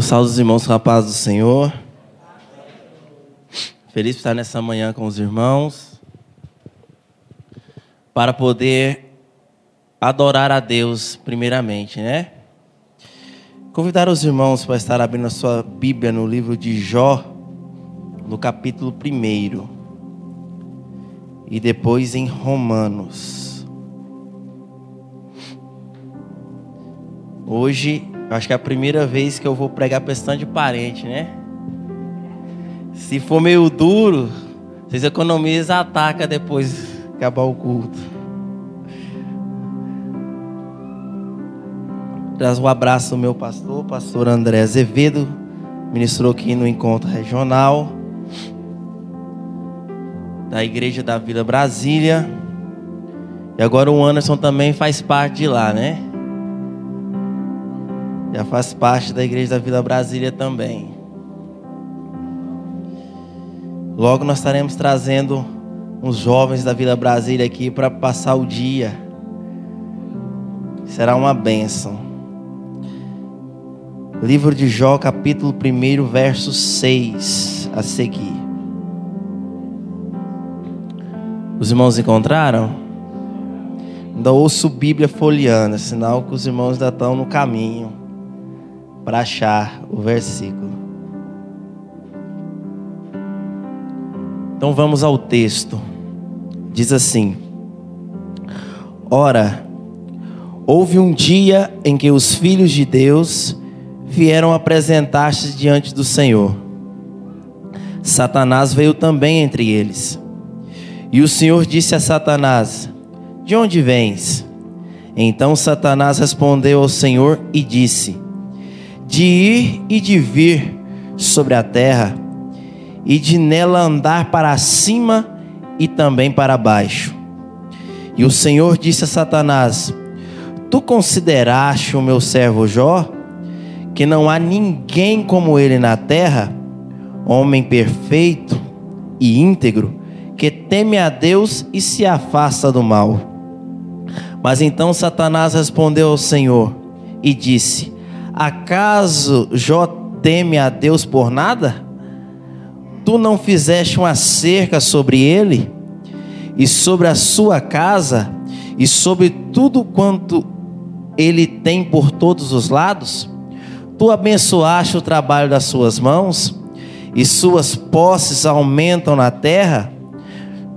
Eu os irmãos paz do Senhor. Feliz estar nessa manhã com os irmãos. Para poder adorar a Deus, primeiramente, né? Convidar os irmãos para estar abrindo a sua Bíblia no livro de Jó, no capítulo 1. E depois em Romanos. Hoje Acho que é a primeira vez que eu vou pregar para de parente, né? Se for meio duro, vocês economizam a ataca depois que acabar o culto. Traz um abraço ao meu pastor, pastor André Azevedo, ministrou aqui no encontro regional da Igreja da Vila Brasília. E agora o Anderson também faz parte de lá, né? Já faz parte da igreja da Vila Brasília também. Logo nós estaremos trazendo uns jovens da Vila Brasília aqui para passar o dia. Será uma bênção. Livro de Jó, capítulo 1, verso 6 a seguir. Os irmãos encontraram? Ainda ouço Bíblia folheando, sinal que os irmãos ainda estão no caminho para achar o versículo. Então vamos ao texto. Diz assim: Ora, houve um dia em que os filhos de Deus vieram apresentar-se diante do Senhor. Satanás veio também entre eles. E o Senhor disse a Satanás: De onde vens? Então Satanás respondeu ao Senhor e disse: de ir e de vir sobre a terra, e de nela andar para cima e também para baixo. E o Senhor disse a Satanás: Tu consideraste o meu servo Jó, que não há ninguém como ele na terra, homem perfeito e íntegro, que teme a Deus e se afasta do mal. Mas então Satanás respondeu ao Senhor e disse: Acaso Jó teme a Deus por nada? Tu não fizeste uma cerca sobre ele, e sobre a sua casa, e sobre tudo quanto ele tem por todos os lados? Tu abençoaste o trabalho das suas mãos, e suas posses aumentam na terra?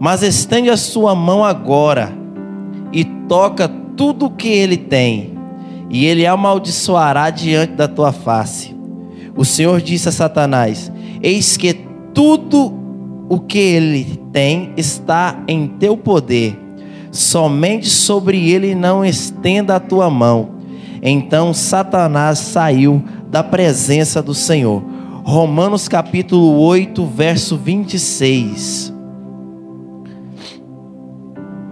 Mas estende a sua mão agora, e toca tudo o que ele tem e ele amaldiçoará diante da tua face. O Senhor disse a Satanás: Eis que tudo o que ele tem está em teu poder, somente sobre ele não estenda a tua mão. Então Satanás saiu da presença do Senhor. Romanos capítulo 8, verso 26.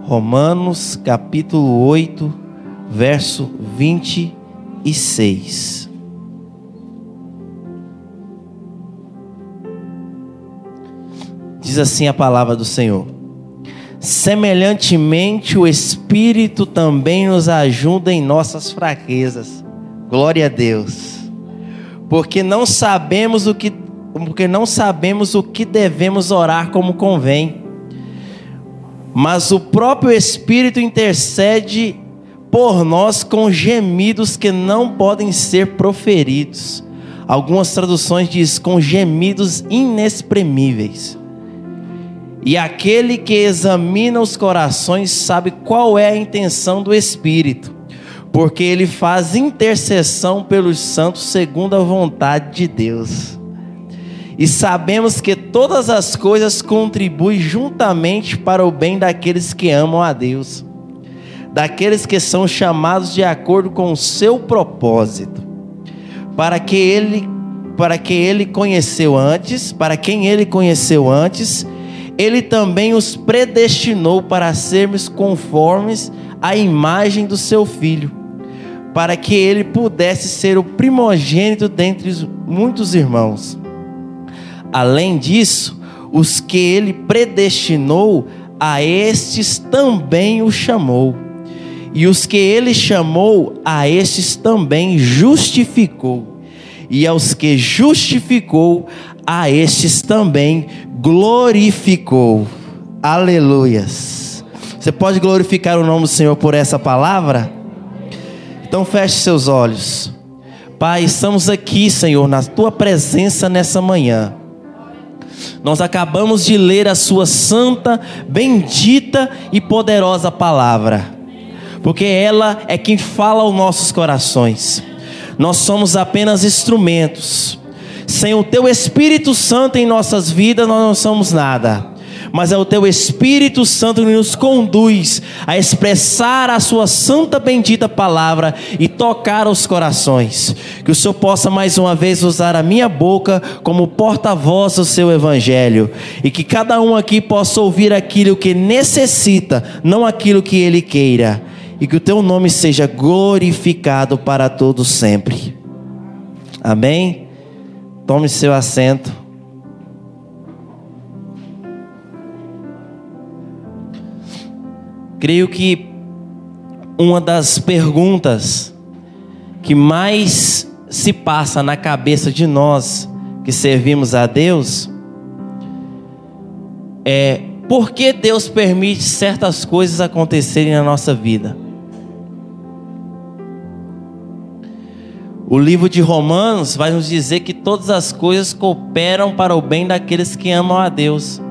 Romanos capítulo 8, verso 26. Diz assim a palavra do Senhor: Semelhantemente, o Espírito também nos ajuda em nossas fraquezas. Glória a Deus. Porque não sabemos o que porque não sabemos o que devemos orar como convém. Mas o próprio Espírito intercede por nós com gemidos que não podem ser proferidos. Algumas traduções diz com gemidos inexprimíveis. E aquele que examina os corações sabe qual é a intenção do Espírito, porque ele faz intercessão pelos santos segundo a vontade de Deus. E sabemos que todas as coisas contribuem juntamente para o bem daqueles que amam a Deus daqueles que são chamados de acordo com o seu propósito, para que ele para que ele conheceu antes, para quem ele conheceu antes, ele também os predestinou para sermos conformes à imagem do seu filho, para que ele pudesse ser o primogênito dentre muitos irmãos. Além disso, os que ele predestinou, a estes também o chamou e os que ele chamou, a estes também justificou. e aos que justificou, a estes também glorificou. Aleluias. Você pode glorificar o nome do Senhor por essa palavra? Então feche seus olhos. Pai, estamos aqui, Senhor, na tua presença nessa manhã. Nós acabamos de ler a sua santa, bendita e poderosa palavra, porque ela é quem fala aos nossos corações. Nós somos apenas instrumentos. Sem o teu Espírito Santo em nossas vidas, nós não somos nada mas é o teu Espírito Santo que nos conduz a expressar a sua santa bendita palavra e tocar os corações. Que o Senhor possa mais uma vez usar a minha boca como porta-voz do seu evangelho e que cada um aqui possa ouvir aquilo que necessita, não aquilo que ele queira. E que o teu nome seja glorificado para todos sempre. Amém? Tome seu assento. Creio que uma das perguntas que mais se passa na cabeça de nós que servimos a Deus é por que Deus permite certas coisas acontecerem na nossa vida. O livro de Romanos vai nos dizer que todas as coisas cooperam para o bem daqueles que amam a Deus.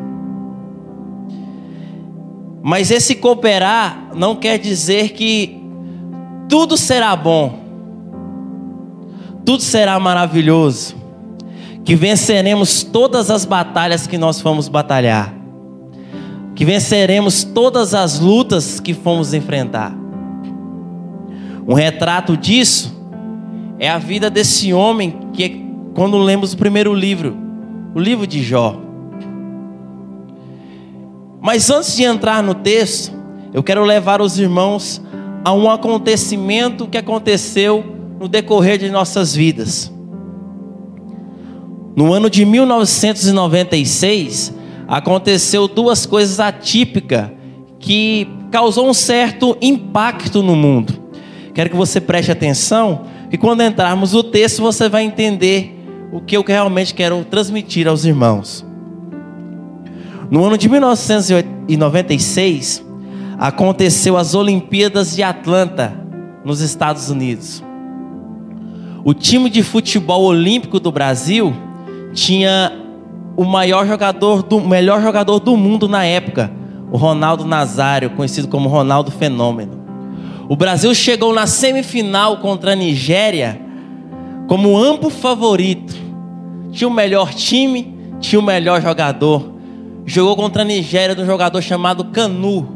Mas esse cooperar não quer dizer que tudo será bom, tudo será maravilhoso, que venceremos todas as batalhas que nós fomos batalhar, que venceremos todas as lutas que fomos enfrentar. Um retrato disso é a vida desse homem que, quando lemos o primeiro livro, o livro de Jó. Mas antes de entrar no texto, eu quero levar os irmãos a um acontecimento que aconteceu no decorrer de nossas vidas. No ano de 1996, aconteceu duas coisas atípicas que causou um certo impacto no mundo. Quero que você preste atenção, e quando entrarmos no texto você vai entender o que eu realmente quero transmitir aos irmãos. No ano de 1996, aconteceu as Olimpíadas de Atlanta, nos Estados Unidos. O time de futebol olímpico do Brasil tinha o maior jogador do melhor jogador do mundo na época, o Ronaldo Nazário, conhecido como Ronaldo Fenômeno. O Brasil chegou na semifinal contra a Nigéria como amplo favorito. Tinha o melhor time, tinha o melhor jogador jogou contra a Nigéria de um jogador chamado Canu.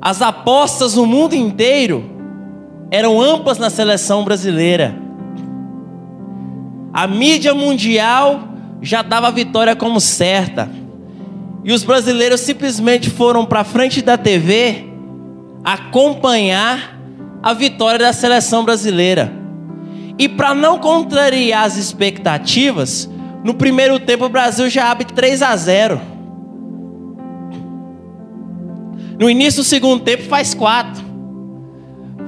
As apostas no mundo inteiro eram amplas na seleção brasileira. A mídia mundial já dava a vitória como certa. E os brasileiros simplesmente foram para frente da TV acompanhar a vitória da seleção brasileira. E para não contrariar as expectativas, no primeiro tempo o Brasil já abre 3 a 0. No início do segundo tempo faz 4.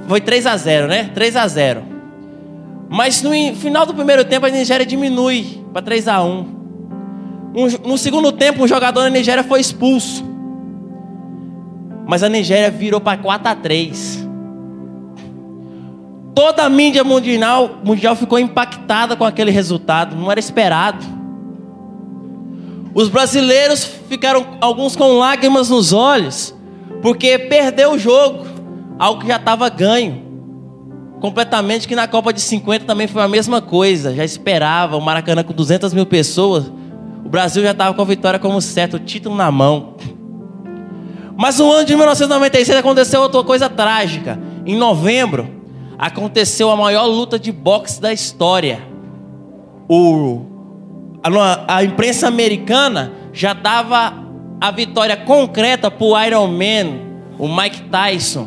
Foi 3 a 0, né? 3 a 0. Mas no final do primeiro tempo a Nigéria diminui para 3 a 1. No segundo tempo, um jogador da Nigéria foi expulso. Mas a Nigéria virou para 4 a 3. Toda a mídia mundial, mundial ficou impactada com aquele resultado, não era esperado. Os brasileiros ficaram alguns com lágrimas nos olhos, porque perdeu o jogo, algo que já estava ganho. Completamente que na Copa de 50 também foi a mesma coisa, já esperava, o Maracanã com 200 mil pessoas, o Brasil já estava com a vitória como certo, o título na mão. Mas no ano de 1996 aconteceu outra coisa trágica. Em novembro, aconteceu a maior luta de boxe da história. O, a, a imprensa americana já dava a vitória concreta para o Iron Man, o Mike Tyson,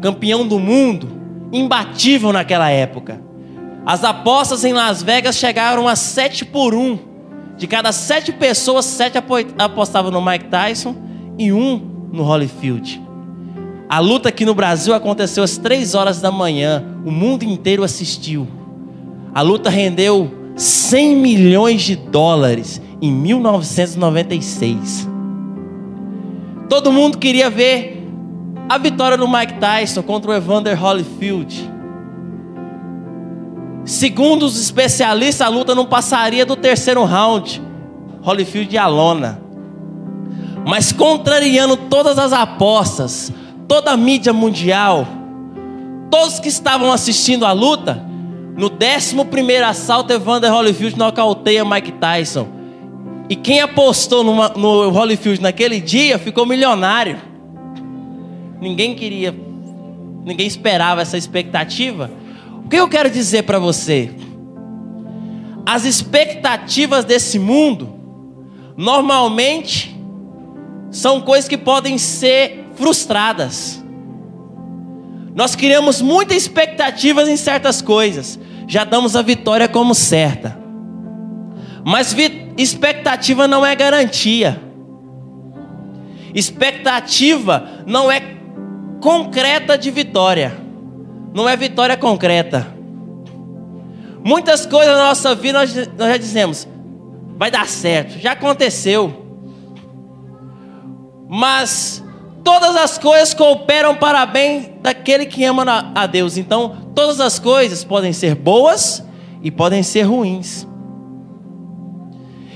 campeão do mundo, imbatível naquela época. As apostas em Las Vegas chegaram a 7 por 1. De cada sete pessoas, sete apostavam no Mike Tyson e um no Holyfield. A luta aqui no Brasil aconteceu às três horas da manhã. O mundo inteiro assistiu. A luta rendeu 100 milhões de dólares em 1996. Todo mundo queria ver a vitória do Mike Tyson contra o Evander Holyfield. Segundo os especialistas, a luta não passaria do terceiro round. Holyfield e a lona. Mas contrariando todas as apostas, toda a mídia mundial, todos que estavam assistindo a luta, no 11 assalto, Evander Holyfield nocauteia Mike Tyson. E quem apostou numa, no Holyfield naquele dia ficou milionário. Ninguém queria, ninguém esperava essa expectativa. O que eu quero dizer para você? As expectativas desse mundo normalmente são coisas que podem ser frustradas. Nós criamos muitas expectativas em certas coisas, já damos a vitória como certa. Mas expectativa não é garantia. Expectativa não é concreta de vitória não é vitória concreta. Muitas coisas na nossa vida nós, nós já dizemos, vai dar certo, já aconteceu. Mas todas as coisas cooperam para bem daquele que ama a Deus. Então, todas as coisas podem ser boas e podem ser ruins.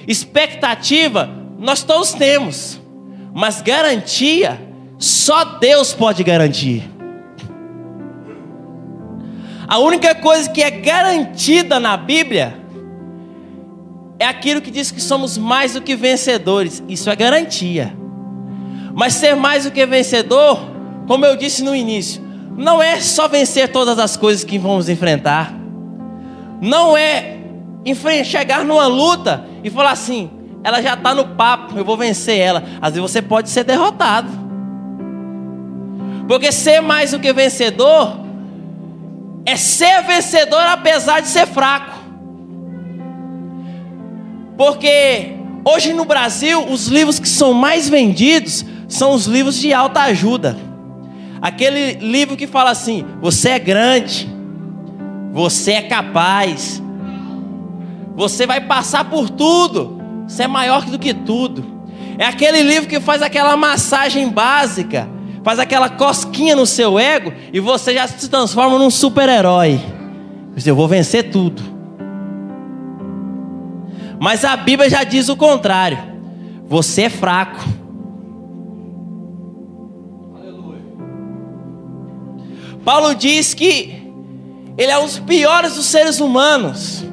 Expectativa, nós todos temos, mas garantia, só Deus pode garantir. A única coisa que é garantida na Bíblia é aquilo que diz que somos mais do que vencedores. Isso é garantia. Mas ser mais do que vencedor, como eu disse no início, não é só vencer todas as coisas que vamos enfrentar. Não é chegar numa luta e falar assim: ela já está no papo, eu vou vencer ela. Às vezes você pode ser derrotado. Porque ser mais do que vencedor é ser vencedor apesar de ser fraco. Porque hoje no Brasil, os livros que são mais vendidos são os livros de alta ajuda. Aquele livro que fala assim: você é grande, você é capaz, você vai passar por tudo, você é maior do que tudo. É aquele livro que faz aquela massagem básica faz aquela cosquinha no seu ego e você já se transforma num super-herói. Eu vou vencer tudo. Mas a Bíblia já diz o contrário. Você é fraco. Paulo diz que ele é um dos piores dos seres humanos.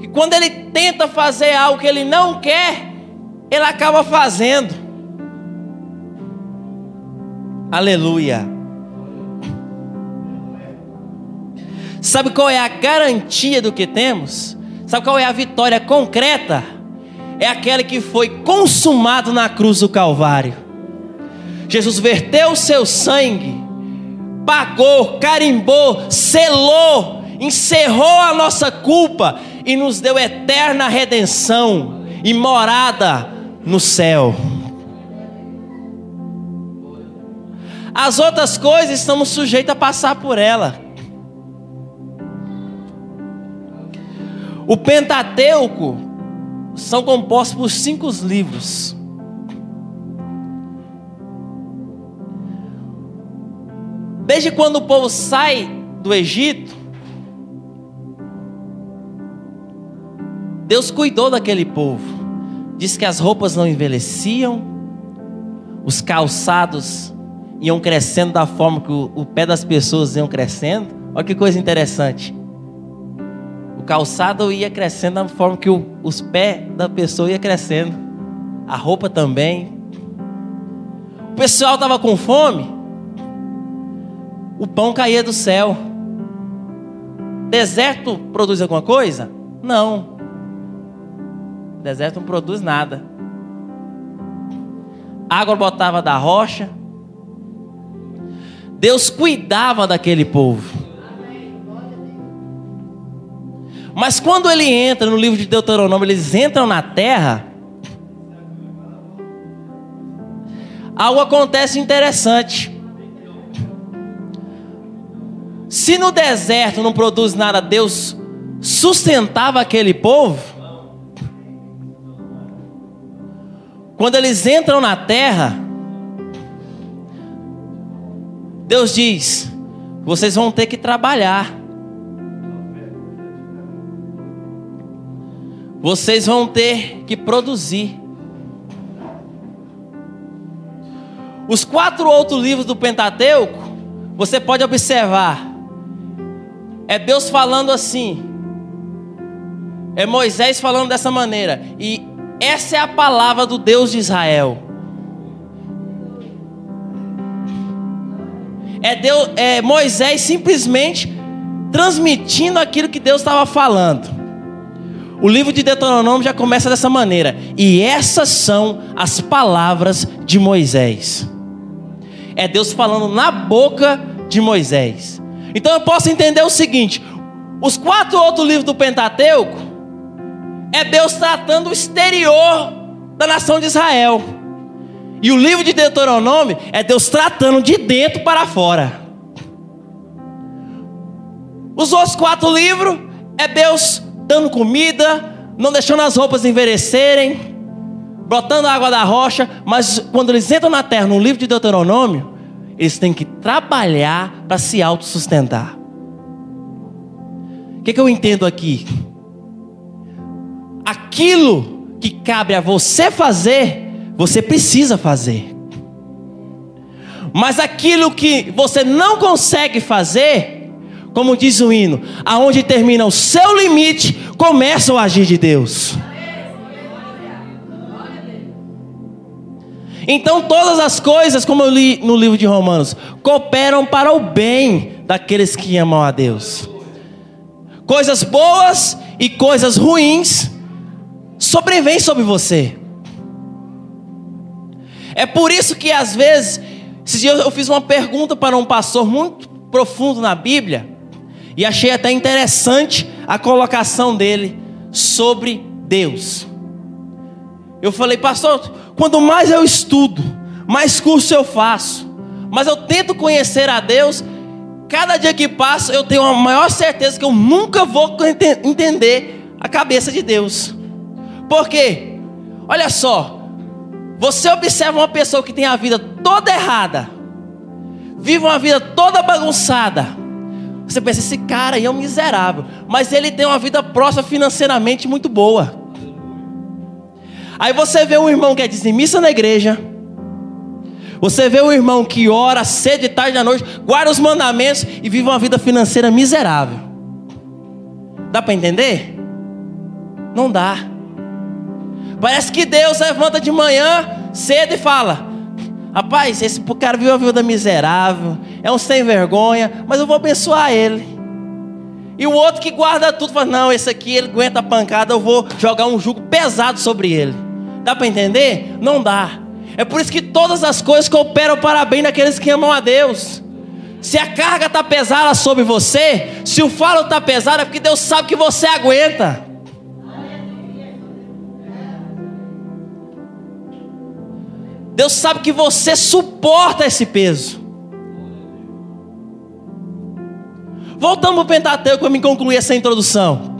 E quando ele tenta fazer algo que ele não quer, ele acaba fazendo. Aleluia. Sabe qual é a garantia do que temos? Sabe qual é a vitória concreta? É aquela que foi consumado na cruz do Calvário. Jesus verteu o seu sangue, pagou, carimbou, selou, encerrou a nossa culpa e nos deu eterna redenção e morada no céu. As outras coisas estamos sujeitos a passar por ela. O Pentateuco são compostos por cinco livros. Desde quando o povo sai do Egito, Deus cuidou daquele povo. Diz que as roupas não envelheciam, os calçados iam crescendo da forma que o, o pé das pessoas iam crescendo. Olha que coisa interessante. O calçado ia crescendo da forma que o, os pés da pessoa ia crescendo. A roupa também. O pessoal estava com fome. O pão caía do céu. Deserto produz alguma coisa? Não. Deserto não produz nada. Água botava da rocha. Deus cuidava daquele povo. Mas quando ele entra no livro de Deuteronômio, eles entram na terra. Algo acontece interessante. Se no deserto não produz nada, Deus sustentava aquele povo. Quando eles entram na terra, Deus diz: vocês vão ter que trabalhar. Vocês vão ter que produzir. Os quatro outros livros do Pentateuco, você pode observar. É Deus falando assim. É Moisés falando dessa maneira. E essa é a palavra do Deus de Israel. É, Deus, é Moisés simplesmente transmitindo aquilo que Deus estava falando. O livro de Deuteronômio já começa dessa maneira. E essas são as palavras de Moisés. É Deus falando na boca de Moisés. Então eu posso entender o seguinte: os quatro outros livros do Pentateuco é Deus tratando o exterior da nação de Israel. E o livro de Deuteronômio é Deus tratando de dentro para fora. Os outros quatro livros é Deus dando comida, não deixando as roupas envelhecerem, brotando a água da rocha, mas quando eles entram na terra, no livro de Deuteronômio, eles têm que trabalhar para se autossustentar. O que, que eu entendo aqui? Aquilo que cabe a você fazer, você precisa fazer. Mas aquilo que você não consegue fazer, como diz o hino, aonde termina o seu limite, começa o agir de Deus. Então todas as coisas, como eu li no livro de Romanos, cooperam para o bem daqueles que amam a Deus. Coisas boas e coisas ruins sobrevêm sobre você. É por isso que às vezes, eu fiz uma pergunta para um pastor muito profundo na Bíblia, e achei até interessante a colocação dele sobre Deus. Eu falei, pastor, quanto mais eu estudo, mais curso eu faço, mas eu tento conhecer a Deus, cada dia que passa eu tenho a maior certeza que eu nunca vou entender a cabeça de Deus. Por quê? Olha só, você observa uma pessoa que tem a vida toda errada, vive uma vida toda bagunçada, você pensa, esse cara aí é um miserável. Mas ele tem uma vida próxima financeiramente muito boa. Aí você vê um irmão que é dizimista na igreja. Você vê um irmão que ora cedo e tarde da noite, guarda os mandamentos e vive uma vida financeira miserável. Dá para entender? Não dá. Parece que Deus levanta de manhã cedo e fala: Rapaz, esse cara vive uma vida miserável, é um sem vergonha, mas eu vou abençoar ele. E o outro que guarda tudo fala: Não, esse aqui ele aguenta a pancada, eu vou jogar um jugo pesado sobre ele. Dá para entender? Não dá. É por isso que todas as coisas cooperam para bem daqueles que amam a Deus. Se a carga está pesada sobre você, se o falo está pesado, é porque Deus sabe que você aguenta. Deus sabe que você suporta esse peso. Voltamos para o Pentateuco para me concluir essa introdução.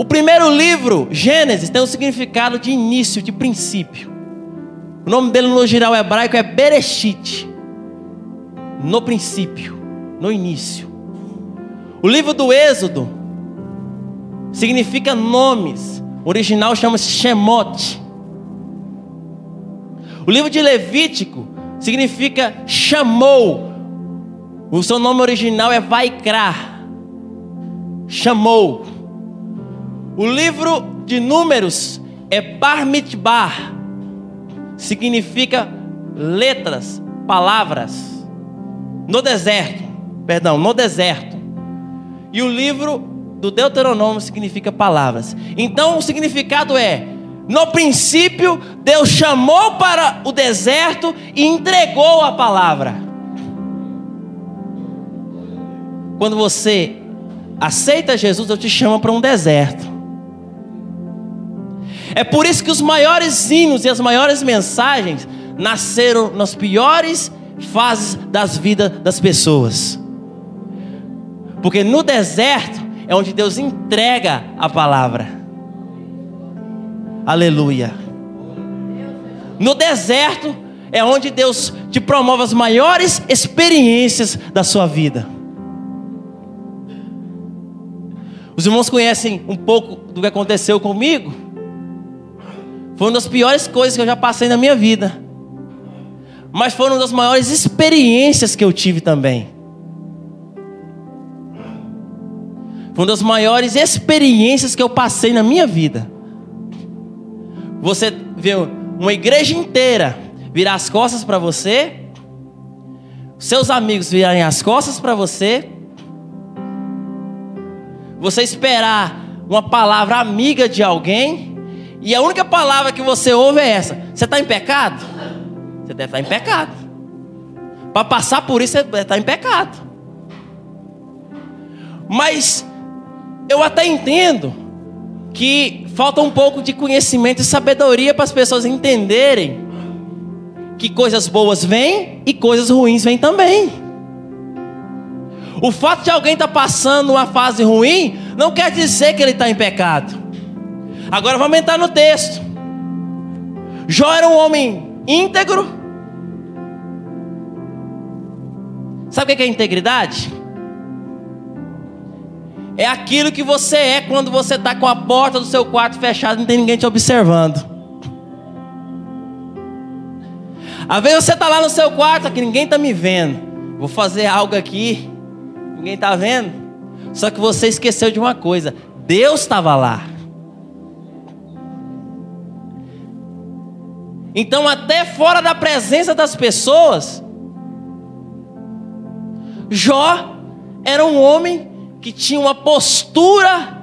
O primeiro livro, Gênesis, tem o significado de início, de princípio. O nome dele no geral hebraico é Bereshit. No princípio, no início. O livro do Êxodo significa nomes. O original chama-se Shemot. O livro de Levítico significa chamou. O seu nome original é Vaikra. Chamou. O livro de Números é Barmitbar. Significa letras, palavras. No deserto. Perdão, no deserto. E o livro do Deuteronômio significa palavras. Então o significado é no princípio, Deus chamou para o deserto e entregou a palavra. Quando você aceita Jesus, Deus te chama para um deserto. É por isso que os maiores hinos e as maiores mensagens nasceram nas piores fases das vidas das pessoas. Porque no deserto é onde Deus entrega a palavra. Aleluia. No deserto é onde Deus te promove as maiores experiências da sua vida. Os irmãos conhecem um pouco do que aconteceu comigo? Foi uma das piores coisas que eu já passei na minha vida. Mas foi uma das maiores experiências que eu tive também. Foi uma das maiores experiências que eu passei na minha vida. Você viu uma igreja inteira virar as costas para você, seus amigos virarem as costas para você, você esperar uma palavra amiga de alguém, e a única palavra que você ouve é essa: Você está em pecado? Você deve estar tá em pecado. Para passar por isso, você deve estar tá em pecado. Mas eu até entendo que falta um pouco de conhecimento e sabedoria para as pessoas entenderem que coisas boas vêm e coisas ruins vêm também. O fato de alguém estar tá passando uma fase ruim não quer dizer que ele está em pecado. Agora vamos entrar no texto. Jó era um homem íntegro. Sabe o que é integridade? É aquilo que você é quando você está com a porta do seu quarto fechada e não tem ninguém te observando. Às vezes você está lá no seu quarto, aqui ninguém está me vendo. Vou fazer algo aqui, ninguém está vendo. Só que você esqueceu de uma coisa: Deus estava lá. Então, até fora da presença das pessoas, Jó era um homem que tinha uma postura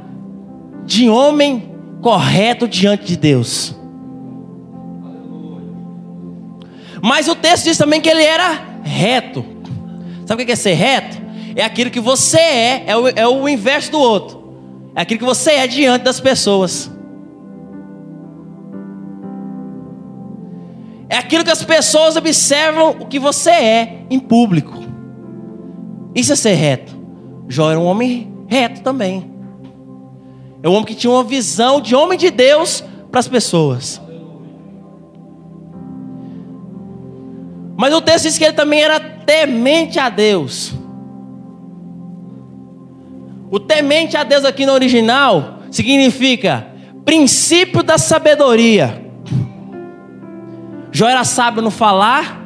de homem correto diante de Deus. Mas o texto diz também que ele era reto. Sabe o que é ser reto? É aquilo que você é, é o, é o inverso do outro. É aquilo que você é diante das pessoas. É aquilo que as pessoas observam o que você é em público. Isso é ser reto. Jó era um homem reto também. É um homem que tinha uma visão de homem de Deus para as pessoas. Mas o texto diz que ele também era temente a Deus. O temente a Deus aqui no original significa princípio da sabedoria. Jó era sábio no falar,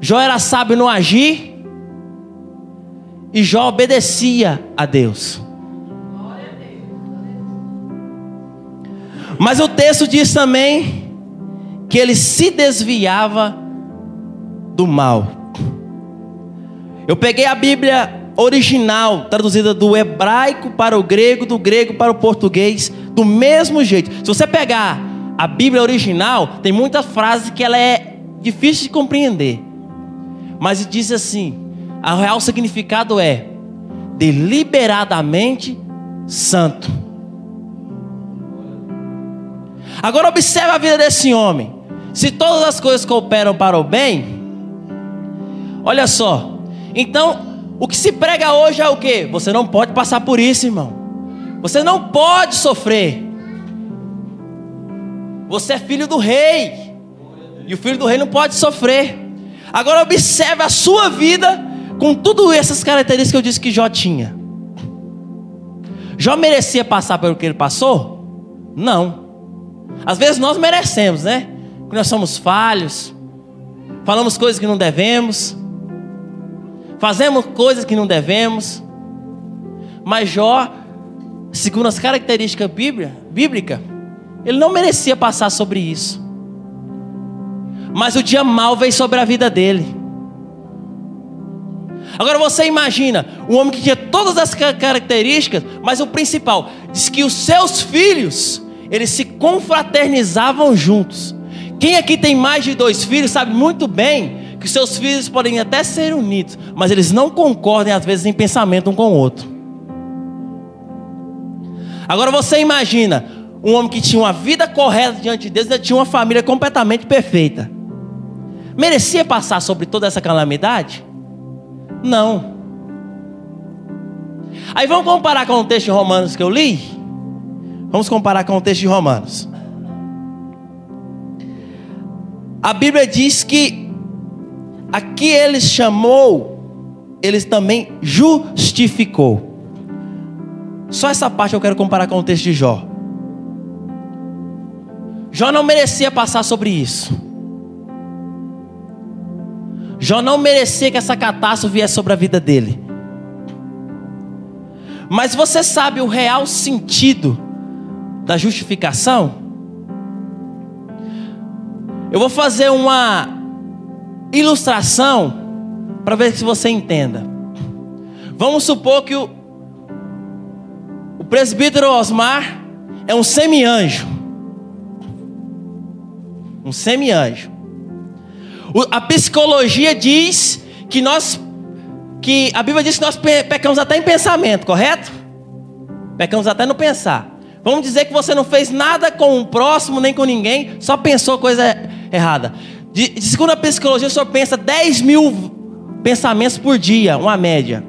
Jó era sábio no agir, e Jó obedecia a Deus. Mas o texto diz também que ele se desviava do mal. Eu peguei a Bíblia original, traduzida do hebraico para o grego, do grego para o português, do mesmo jeito. Se você pegar a Bíblia original, tem muitas frases que ela é difícil de compreender. Mas diz assim: o real significado é deliberadamente santo. Agora observe a vida desse homem. Se todas as coisas cooperam para o bem, Olha só. Então, o que se prega hoje é o que? Você não pode passar por isso, irmão. Você não pode sofrer. Você é filho do rei. E o filho do rei não pode sofrer. Agora observe a sua vida com tudo essas características que eu disse que Jó tinha. Jó merecia passar pelo que ele passou? Não. Às vezes nós merecemos, né? Porque nós somos falhos, falamos coisas que não devemos, fazemos coisas que não devemos. Mas Jó, segundo as características bíblicas, ele não merecia passar sobre isso. Mas o dia mal veio sobre a vida dele. Agora você imagina, um homem que tinha todas as características, mas o principal, diz que os seus filhos, eles se confraternizavam juntos. Quem aqui tem mais de dois filhos sabe muito bem que seus filhos podem até ser unidos, mas eles não concordem às vezes em pensamento um com o outro. Agora você imagina um homem que tinha uma vida correta diante de Deus, e tinha uma família completamente perfeita. Merecia passar sobre toda essa calamidade? Não. Aí vamos comparar com o texto de Romanos que eu li? Vamos comparar com o texto de Romanos. A Bíblia diz que aqui ele chamou, ele também justificou. Só essa parte eu quero comparar com o texto de Jó. Jó não merecia passar sobre isso. Jó não merecia que essa catástrofe viesse sobre a vida dele. Mas você sabe o real sentido da justificação? Eu vou fazer uma ilustração para ver se você entenda. Vamos supor que o, o presbítero Osmar é um semi-anjo. Um semi-anjo. A psicologia diz que nós que a Bíblia diz que nós pecamos até em pensamento, correto? Pecamos até no pensar. Vamos dizer que você não fez nada com o próximo, nem com ninguém, só pensou coisa errada. De, de segundo a psicologia, o senhor pensa 10 mil pensamentos por dia, uma média.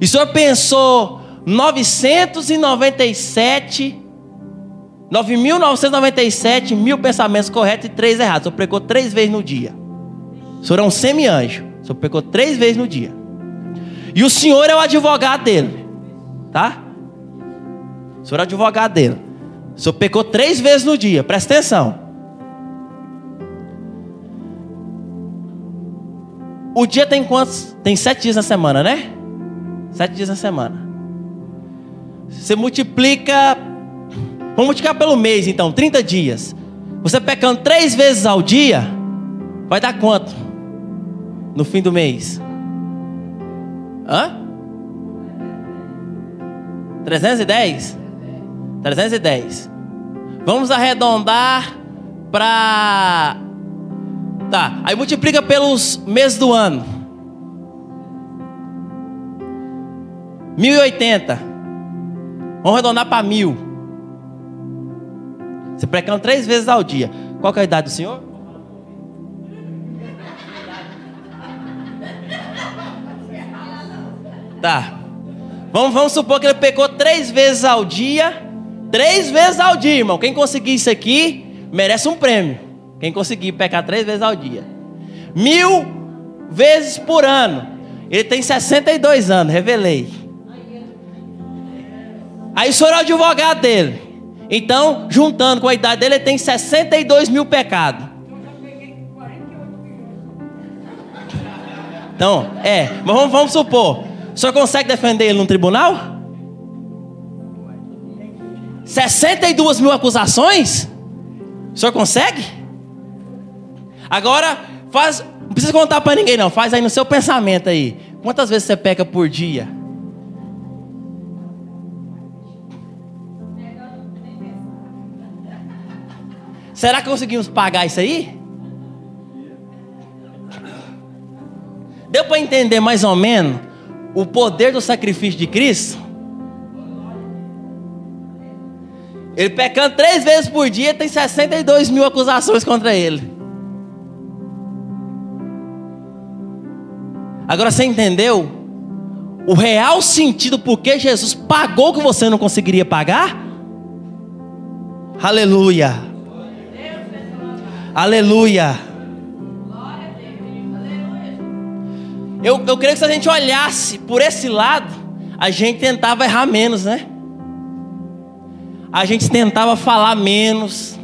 E o senhor pensou 997, 9.997 mil pensamentos corretos e três errados. O senhor pecou três vezes no dia. O senhor é um semi-anjo. O senhor pecou três vezes no dia. E o senhor é o advogado dele. Tá? O senhor é o advogado dele. O senhor pecou três vezes no dia. Presta atenção. O dia tem quantos? Tem sete dias na semana, né? Sete dias na semana. Você multiplica. Vamos multiplicar pelo mês, então, 30 dias. Você pecando três vezes ao dia, vai dar quanto? No fim do mês? Hã? 310? 310. Vamos arredondar para. Tá, aí multiplica pelos meses do ano. 1080. Vamos arredondar para mil. Você precando três vezes ao dia. Qual é a idade do senhor? Tá. Vamos, vamos supor que ele pecou três vezes ao dia. Três vezes ao dia, irmão. Quem conseguir isso aqui, merece um prêmio. Quem conseguir pecar três vezes ao dia. Mil vezes por ano. Ele tem 62 anos, revelei. Aí o senhor é o advogado dele. Então, juntando com a idade dele, ele tem 62 mil pecados. Então, é, mas vamos, vamos supor. Senhor consegue defender ele no tribunal? 62 mil acusações? O senhor consegue? Agora, faz. Não precisa contar para ninguém, não. Faz aí no seu pensamento aí. Quantas vezes você peca por dia? Será que conseguimos pagar isso aí? Deu para entender mais ou menos o poder do sacrifício de Cristo? Ele pecando três vezes por dia, tem 62 mil acusações contra ele. Agora você entendeu o real sentido por que Jesus pagou o que você não conseguiria pagar? Aleluia. Aleluia. Eu, eu creio que se a gente olhasse por esse lado, a gente tentava errar menos, né? A gente tentava falar menos.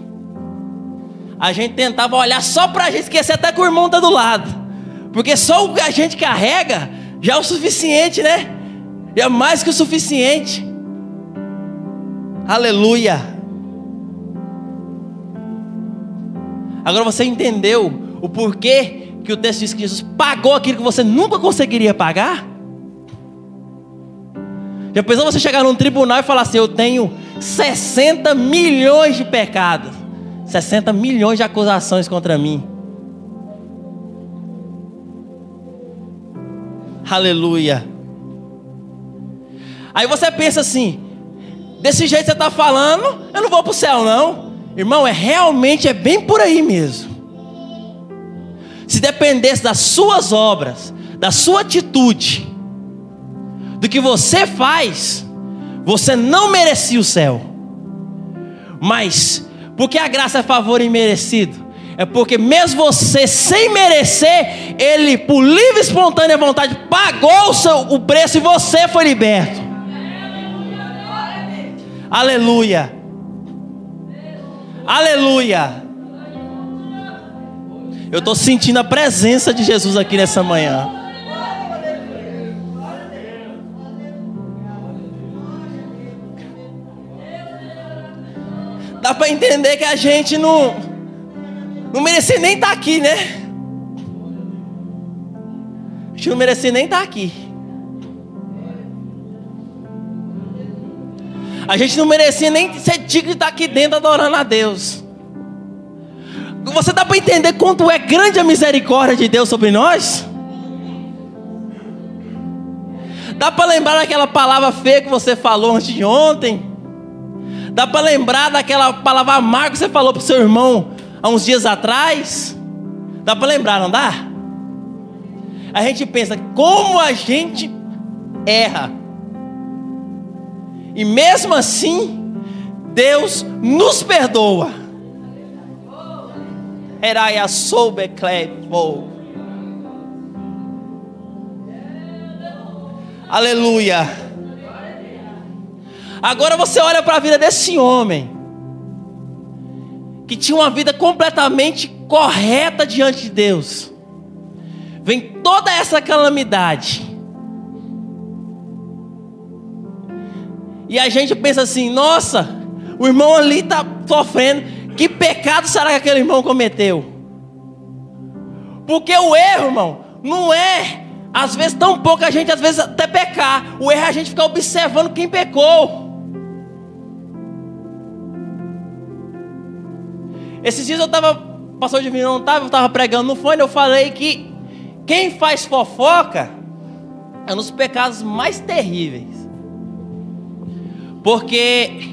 A gente tentava olhar só pra gente, esquecer até que o irmão tá do lado. Porque só o que a gente carrega já é o suficiente, né? É mais que o suficiente. Aleluia. Agora você entendeu o porquê que o texto diz que Jesus pagou aquilo que você nunca conseguiria pagar? Já pensou você chegar num tribunal e falar assim: Eu tenho 60 milhões de pecados, 60 milhões de acusações contra mim. Aleluia. Aí você pensa assim: desse jeito você está falando, eu não vou para o céu, não. Irmão, é realmente é bem por aí mesmo. Se dependesse das suas obras, da sua atitude, do que você faz, você não merecia o céu. Mas, porque a graça é favor imerecido, é porque mesmo você sem merecer, Ele, por livre e espontânea vontade, pagou o, seu, o preço e você foi liberto. Aleluia. Aleluia. Eu estou sentindo a presença de Jesus aqui nessa manhã. Dá para entender que a gente não não merecia nem estar tá aqui, né? A gente não merecia nem estar tá aqui. A gente não merecia nem ser digno de estar aqui dentro adorando a Deus. Você dá para entender quanto é grande a misericórdia de Deus sobre nós? Dá para lembrar daquela palavra feia que você falou antes de ontem? Dá para lembrar daquela palavra amarga que você falou para o seu irmão há uns dias atrás? Dá para lembrar, não dá? A gente pensa como a gente erra. E mesmo assim, Deus nos perdoa. Eraia soube Aleluia. Agora você olha para a vida desse homem, que tinha uma vida completamente correta diante de Deus. Vem toda essa calamidade. E a gente pensa assim: nossa, o irmão ali está sofrendo. Que pecado será que aquele irmão cometeu? Porque o erro, irmão, não é, às vezes, tão pouco a gente, às vezes, até pecar. O erro é a gente ficar observando quem pecou. Esses dias eu estava, pastor Divino não estava, eu estava pregando no fone, eu falei que quem faz fofoca é nos pecados mais terríveis. Porque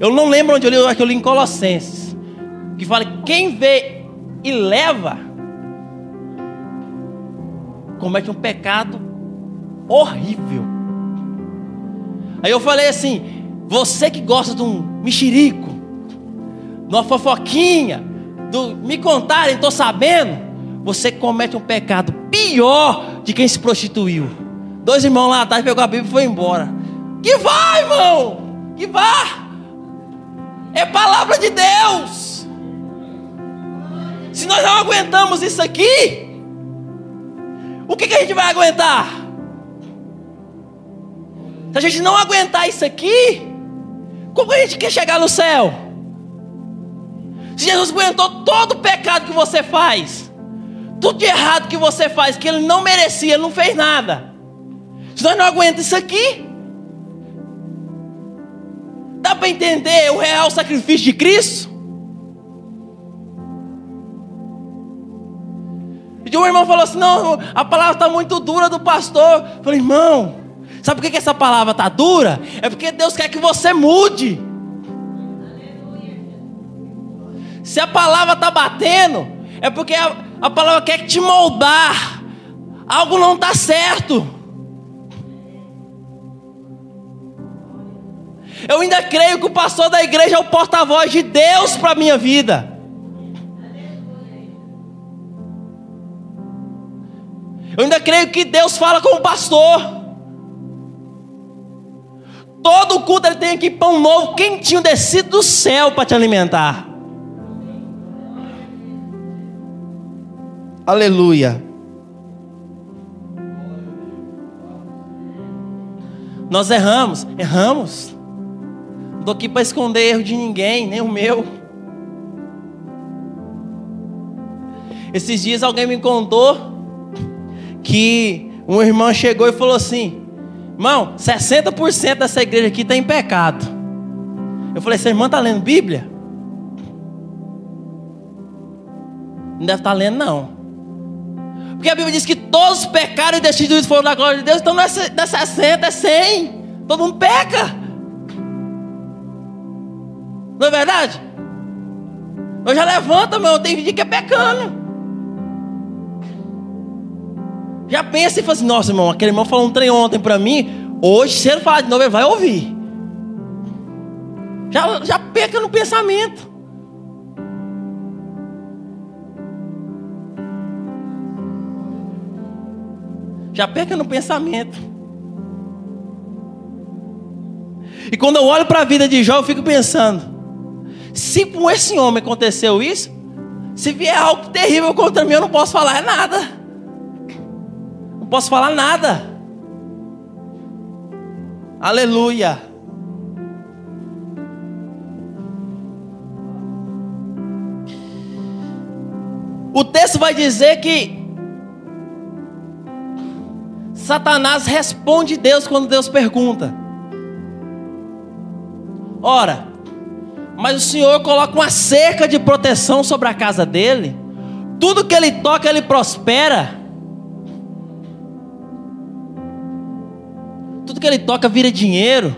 eu não lembro onde eu li, eu acho que eu li em Colossenses. Que fala: quem vê e leva, comete um pecado horrível. Aí eu falei assim: você que gosta de um mexerico, de uma fofoquinha, do me contarem, estou sabendo, você comete um pecado pior de quem se prostituiu. Dois irmãos lá atrás pegou a Bíblia e foi embora. Que vai, irmão. Que vá. É palavra de Deus. Se nós não aguentamos isso aqui, o que, que a gente vai aguentar? Se a gente não aguentar isso aqui, como a gente quer chegar no céu? Se Jesus aguentou todo o pecado que você faz, tudo de errado que você faz, que ele não merecia, ele não fez nada. Se nós não aguentamos isso aqui, Dá para entender o real sacrifício de Cristo? E um irmão falou assim: não, a palavra está muito dura do pastor. Eu falei, irmão, sabe por que essa palavra está dura? É porque Deus quer que você mude. Se a palavra está batendo, é porque a, a palavra quer te moldar. Algo não está certo. Eu ainda creio que o pastor da igreja é o porta-voz de Deus para a minha vida. Eu ainda creio que Deus fala com o pastor. Todo culto ele tem aqui pão novo, quentinho, descido do céu para te alimentar. Aleluia. Nós erramos, erramos estou aqui para esconder erro de ninguém, nem o meu. Esses dias alguém me contou que uma irmã chegou e falou assim: Irmão, 60% dessa igreja aqui está em pecado. Eu falei: Essa irmã está lendo Bíblia? Não deve estar tá lendo, não. Porque a Bíblia diz que todos pecaram e destituídos foram da glória de Deus. Então não é 60, é 100. Todo mundo peca. Não é verdade? Nós já levanta, meu, tem dia que é pecando. Já pensa e fala assim: nossa, irmão, aquele irmão falou um trem ontem para mim. Hoje, se ele falar de novo, ele vai ouvir. Já, já peca no pensamento. Já peca no pensamento. E quando eu olho para a vida de Jó, eu fico pensando: se com esse homem aconteceu isso, se vier algo terrível contra mim, eu não posso falar nada. Não posso falar nada. Aleluia. O texto vai dizer que Satanás responde Deus quando Deus pergunta. Ora, mas o Senhor coloca uma cerca de proteção sobre a casa dele. Tudo que ele toca, ele prospera. Tudo que ele toca vira dinheiro.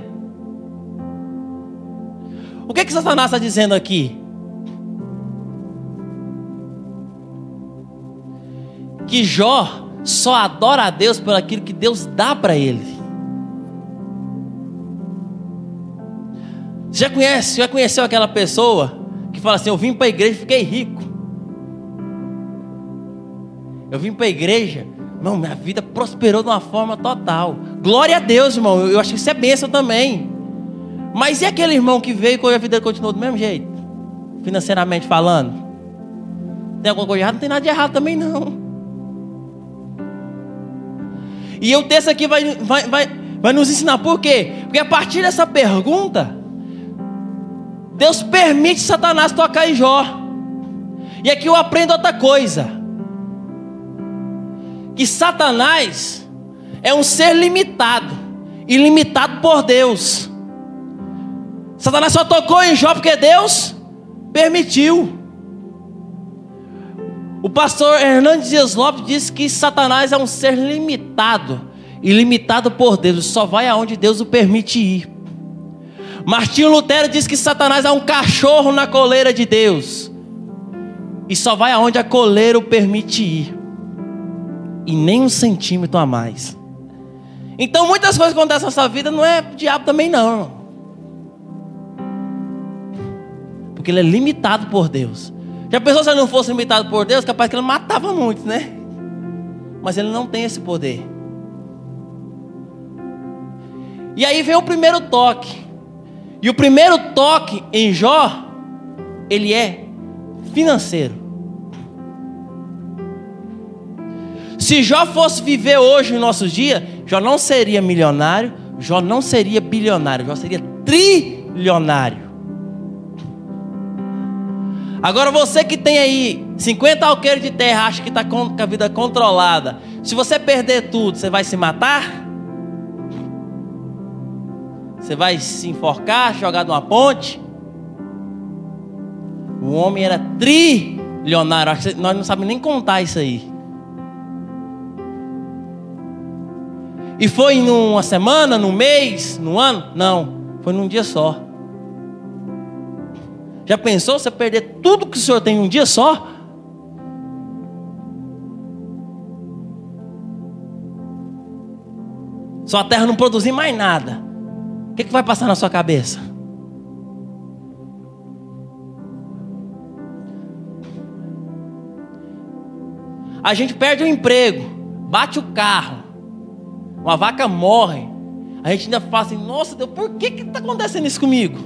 O que, que Satanás está dizendo aqui? Que Jó só adora a Deus por aquilo que Deus dá para ele. Já conhece, já conheceu aquela pessoa que fala assim: Eu vim para a igreja e fiquei rico. Eu vim para a igreja, não, minha vida prosperou de uma forma total. Glória a Deus, irmão. Eu acho que isso é bênção também. Mas e aquele irmão que veio e a vida continuou do mesmo jeito? Financeiramente falando? Tem alguma coisa errada? Não tem nada de errado também, não. E o texto aqui vai, vai, vai, vai nos ensinar por quê? Porque a partir dessa pergunta, Deus permite Satanás tocar em Jó. E aqui eu aprendo outra coisa: que Satanás é um ser limitado, ilimitado por Deus. Satanás só tocou em Jó porque Deus permitiu. O pastor Hernandes Dias Lopes disse que Satanás é um ser limitado, ilimitado por Deus, só vai aonde Deus o permite ir. Martinho Lutero diz que Satanás é um cachorro na coleira de Deus. E só vai aonde a coleira o permite ir. E nem um centímetro a mais. Então muitas coisas que acontecem na sua vida não é diabo também não. Porque ele é limitado por Deus. Já pensou se ele não fosse limitado por Deus, capaz que ele matava muitos, né? Mas ele não tem esse poder. E aí vem o primeiro toque. E o primeiro toque em Jó, ele é financeiro. Se Jó fosse viver hoje no nosso dia, Jó não seria milionário, Jó não seria bilionário, Jó seria trilionário. Agora você que tem aí 50 alqueires de terra, acha que está com a vida controlada. Se você perder tudo, você vai se matar? Você vai se enforcar, jogar numa ponte? O homem era trilionário. Nós não sabemos nem contar isso aí. E foi numa semana, num mês, num ano? Não, foi num dia só. Já pensou você perder tudo que o senhor tem em um dia só? Sua terra não produzir mais nada que, que vai passar na sua cabeça? A gente perde o emprego, bate o carro, uma vaca morre. A gente ainda fala assim: nossa Deus, por que está acontecendo isso comigo?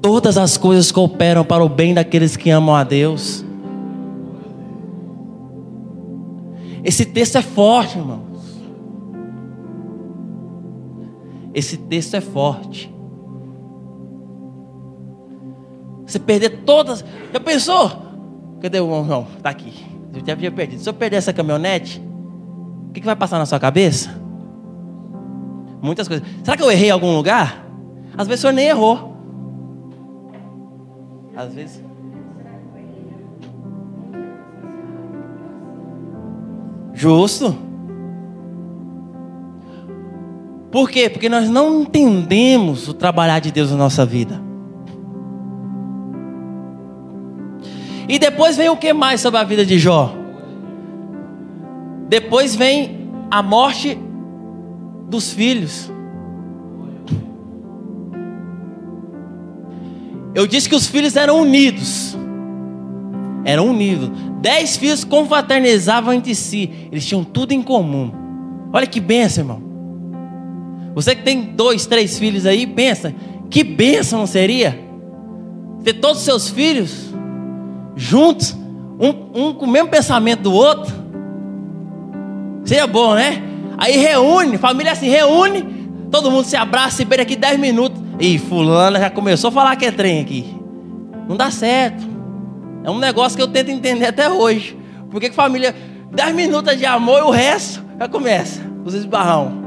Todas as coisas cooperam para o bem daqueles que amam a Deus. Esse texto é forte, irmão. Esse texto é forte. Você perder todas. Já pensou? Cadê o irmão? Está aqui. Eu já havia perdido. Se eu perder essa caminhonete, o que, que vai passar na sua cabeça? Muitas coisas. Será que eu errei em algum lugar? Às vezes o senhor nem errou. Às vezes. Justo. Por quê? Porque nós não entendemos o trabalhar de Deus na nossa vida. E depois veio o que mais sobre a vida de Jó? Depois vem a morte dos filhos. Eu disse que os filhos eram unidos. Eram unidos. Dez filhos confraternizavam entre si. Eles tinham tudo em comum. Olha que benção, irmão. Você que tem dois, três filhos aí, pensa. Que benção não seria? Ter todos os seus filhos juntos, um, um com o mesmo pensamento do outro. Seria bom, né? Aí reúne, família assim, reúne, todo mundo se abraça e beira aqui dez minutos. E fulana já começou a falar que é trem aqui. Não dá certo. É um negócio que eu tento entender até hoje. Por que família, 10 minutos de amor e o resto já começa, os esbarrão.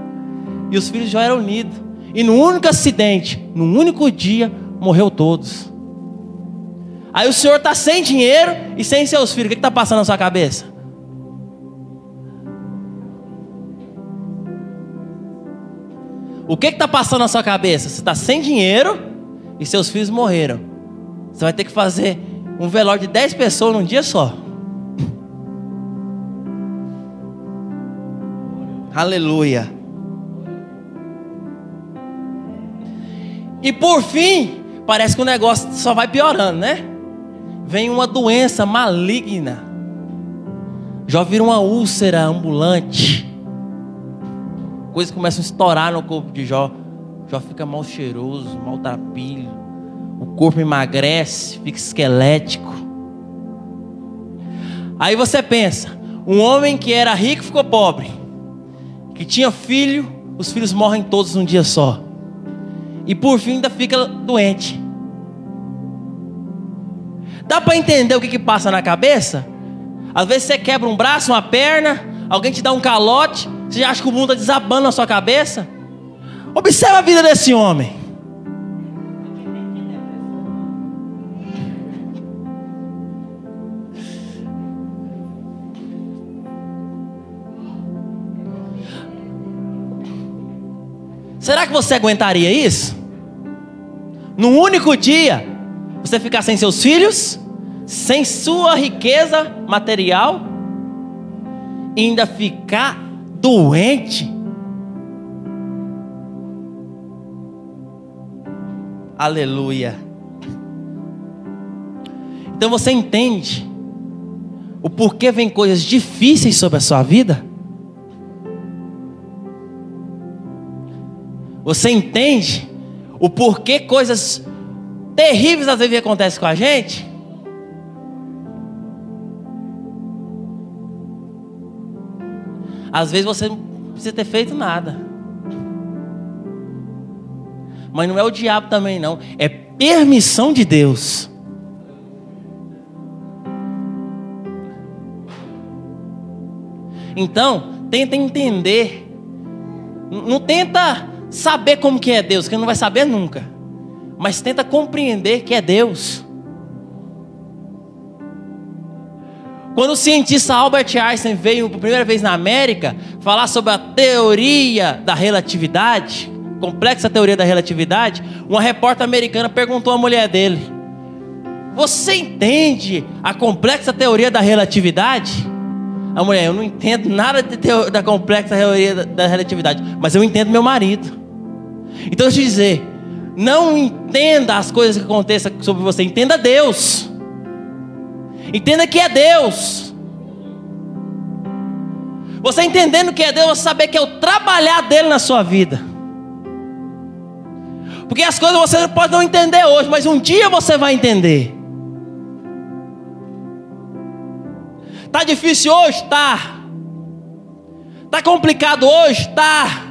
E os filhos já eram unidos. E no único acidente, no único dia, morreu todos. Aí o senhor está sem dinheiro e sem seus filhos. O que está passando na sua cabeça? O que está passando na sua cabeça? Você está sem dinheiro e seus filhos morreram. Você vai ter que fazer um velório de 10 pessoas num dia só. Aleluia. E por fim, parece que o negócio só vai piorando, né? Vem uma doença maligna. Já vira uma úlcera ambulante. Coisas começam a estourar no corpo de Jó. Jó fica mal cheiroso, mal trapilho o corpo emagrece, fica esquelético. Aí você pensa, um homem que era rico ficou pobre, que tinha filho, os filhos morrem todos num dia só. E por fim ainda fica doente. Dá para entender o que, que passa na cabeça? Às vezes você quebra um braço, uma perna, alguém te dá um calote, você acha que o mundo está desabando na sua cabeça? Observa a vida desse homem. Será que você aguentaria isso? Num único dia, você ficar sem seus filhos, sem sua riqueza material, e ainda ficar doente? Aleluia. Então você entende o porquê vem coisas difíceis sobre a sua vida? Você entende o porquê coisas terríveis às vezes acontecem com a gente? Às vezes você não precisa ter feito nada. Mas não é o diabo também, não. É permissão de Deus. Então, tenta entender. Não tenta saber como que é Deus, que não vai saber nunca. Mas tenta compreender que é Deus. Quando o cientista Albert Einstein veio pela primeira vez na América falar sobre a teoria da relatividade, complexa teoria da relatividade, uma repórter americana perguntou à mulher dele: Você entende a complexa teoria da relatividade? A mulher, eu não entendo nada da complexa teoria da, da relatividade, mas eu entendo meu marido. Então eu te dizer, não entenda as coisas que aconteçam sobre você, entenda Deus. Entenda que é Deus. Você entendendo que é Deus, você saber que é o trabalhar dele na sua vida. Porque as coisas você pode não entender hoje, mas um dia você vai entender. Tá difícil hoje? Tá. Tá complicado hoje? Tá.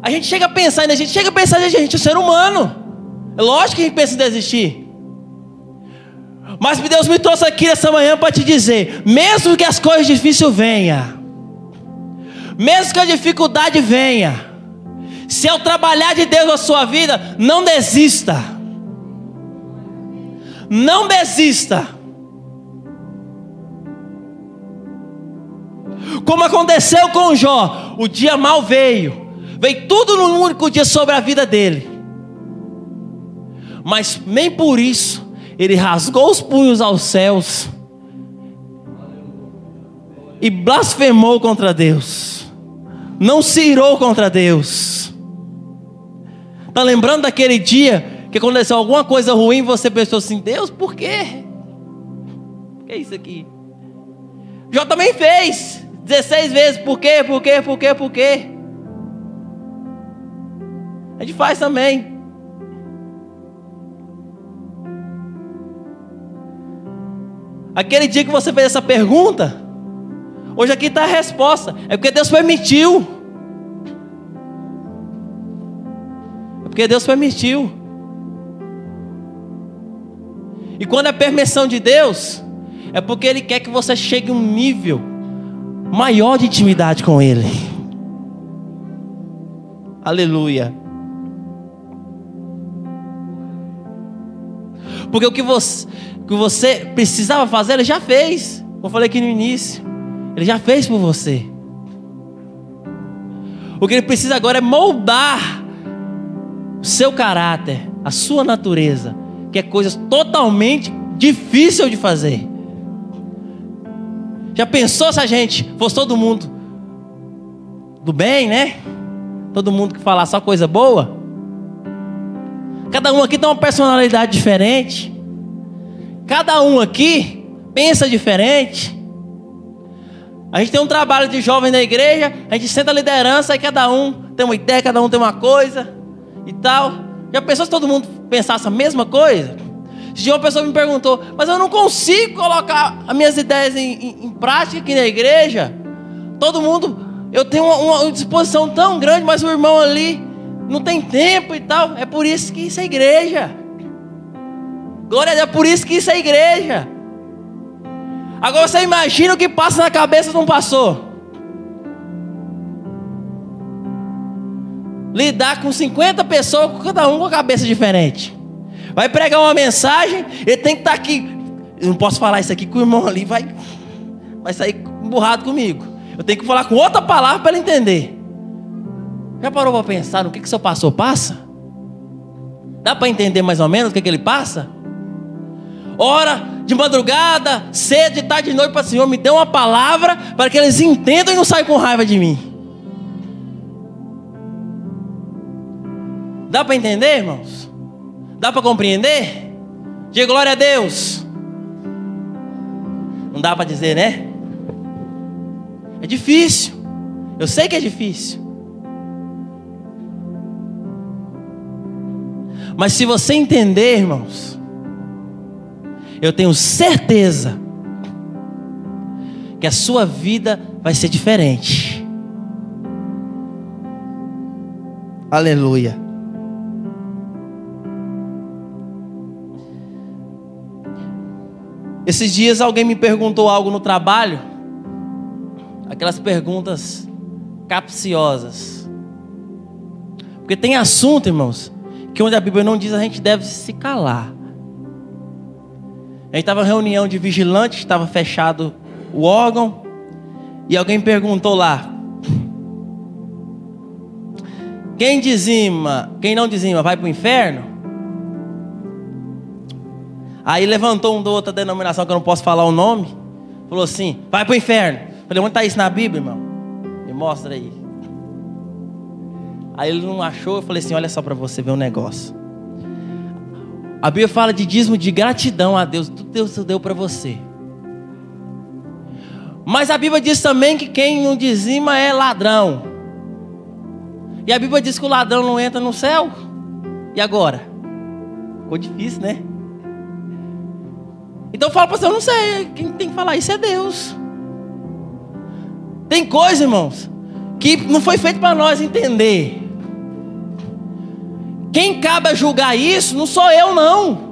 A gente chega a pensar, a gente chega a pensar, a gente é ser humano. É lógico que a gente pensa em desistir. Mas Deus me trouxe aqui nessa manhã para te dizer: mesmo que as coisas difíceis venham, mesmo que a dificuldade venha, se eu trabalhar de Deus na sua vida, não desista. Não desista. Como aconteceu com Jó, o dia mal veio, veio tudo num único dia sobre a vida dele. Mas nem por isso ele rasgou os punhos aos céus e blasfemou contra Deus. Não se irou contra Deus. Está lembrando daquele dia que aconteceu alguma coisa ruim, você pensou assim: Deus, por quê? Por que isso aqui? Jó também fez 16 vezes: por quê, por quê, por quê, por quê? A gente faz também. Aquele dia que você fez essa pergunta, hoje aqui está a resposta. É porque Deus permitiu. É porque Deus permitiu. E quando é permissão de Deus, é porque Ele quer que você chegue a um nível maior de intimidade com Ele. Aleluia. Porque o que você, que você precisava fazer, ele já fez. Eu falei aqui no início. Ele já fez por você. O que ele precisa agora é moldar o seu caráter, a sua natureza, que é coisa totalmente difícil de fazer. Já pensou se a gente fosse todo mundo do bem, né? Todo mundo que falar só coisa boa? Cada um aqui tem uma personalidade diferente. Cada um aqui pensa diferente. A gente tem um trabalho de jovem na igreja, a gente senta a liderança e cada um tem uma ideia, cada um tem uma coisa e tal. Já pensou se todo mundo pensasse a mesma coisa? Se uma pessoa me perguntou, mas eu não consigo colocar as minhas ideias em, em, em prática aqui na igreja. Todo mundo, eu tenho uma, uma disposição tão grande, mas o irmão ali não tem tempo e tal. É por isso que isso é igreja. Glória a Deus, é por isso que isso é igreja. Agora você imagina o que passa na cabeça de um pastor. Lidar com 50 pessoas, cada um com a cabeça diferente. Vai pregar uma mensagem, ele tem que estar tá aqui. Eu não posso falar isso aqui com o irmão ali, vai, vai sair emburrado comigo. Eu tenho que falar com outra palavra para ele entender. Já parou para pensar no que, que seu pastor passa? Dá para entender mais ou menos o que, que ele passa? ora de madrugada, cedo, de tarde, de noite para o Senhor, me dê uma palavra para que eles entendam e não saiam com raiva de mim. Dá para entender, irmãos? Dá para compreender? Diga glória a Deus. Não dá para dizer, né? É difícil. Eu sei que é difícil. Mas se você entender, irmãos, eu tenho certeza que a sua vida vai ser diferente. Aleluia. Esses dias alguém me perguntou algo no trabalho, aquelas perguntas capciosas. Porque tem assunto, irmãos, que onde a Bíblia não diz a gente deve se calar. A gente estava em reunião de vigilantes, estava fechado o órgão, e alguém perguntou lá: quem dizima, quem não dizima, vai para o inferno? Aí levantou um da outra denominação que eu não posso falar o nome, falou assim: vai para o inferno. Falei, onde está isso na Bíblia, irmão? Me mostra aí. Aí ele não achou, eu falei assim: olha só para você ver um negócio. A Bíblia fala de dízimo de gratidão a Deus. Tudo Deus deu para você. Mas a Bíblia diz também que quem não dizima é ladrão. E a Bíblia diz que o ladrão não entra no céu. E agora? Ficou difícil, né? Então eu falo para você, eu não sei. Quem tem que falar isso é Deus. Tem coisa, irmãos, que não foi feito para nós entender. Quem cabe a julgar isso não sou eu, não.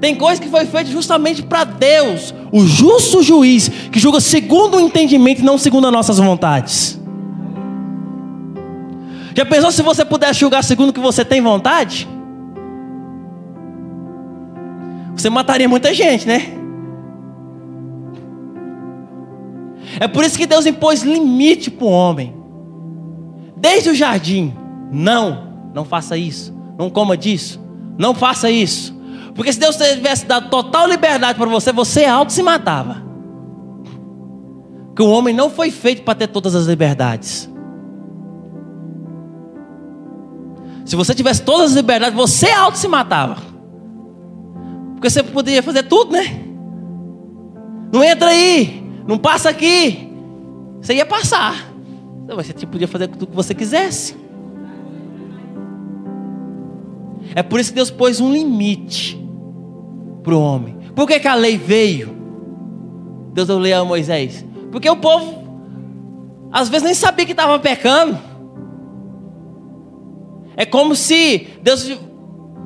Tem coisa que foi feita justamente para Deus, o justo juiz, que julga segundo o entendimento e não segundo as nossas vontades. Já pensou se você pudesse julgar segundo o que você tem vontade? Você mataria muita gente, né? É por isso que Deus impôs limite para o homem. Desde o jardim. Não, não faça isso. Não coma disso. Não faça isso. Porque se Deus tivesse dado total liberdade para você, você alto se matava. Porque o homem não foi feito para ter todas as liberdades. Se você tivesse todas as liberdades, você auto se matava. Porque você poderia fazer tudo, né? Não entra aí, não passa aqui. Você ia passar. Você podia fazer tudo que você quisesse. É por isso que Deus pôs um limite para o homem. Por que, que a lei veio? Deus deu lei a Moisés. Porque o povo, às vezes, nem sabia que estava pecando. É como se Deus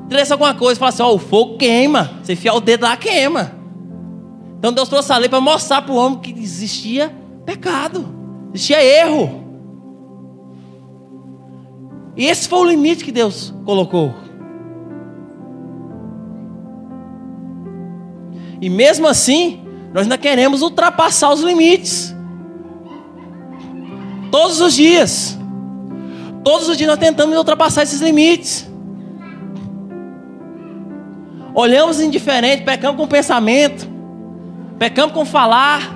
tivesse alguma coisa e falasse: Ó, o fogo queima. Você enfiar o dedo lá, queima. Então Deus trouxe a lei para mostrar para o homem que existia pecado, existia erro. E esse foi o limite que Deus colocou. E mesmo assim, nós ainda queremos ultrapassar os limites. Todos os dias. Todos os dias nós tentamos ultrapassar esses limites. Olhamos indiferente, pecamos com pensamento, pecamos com falar.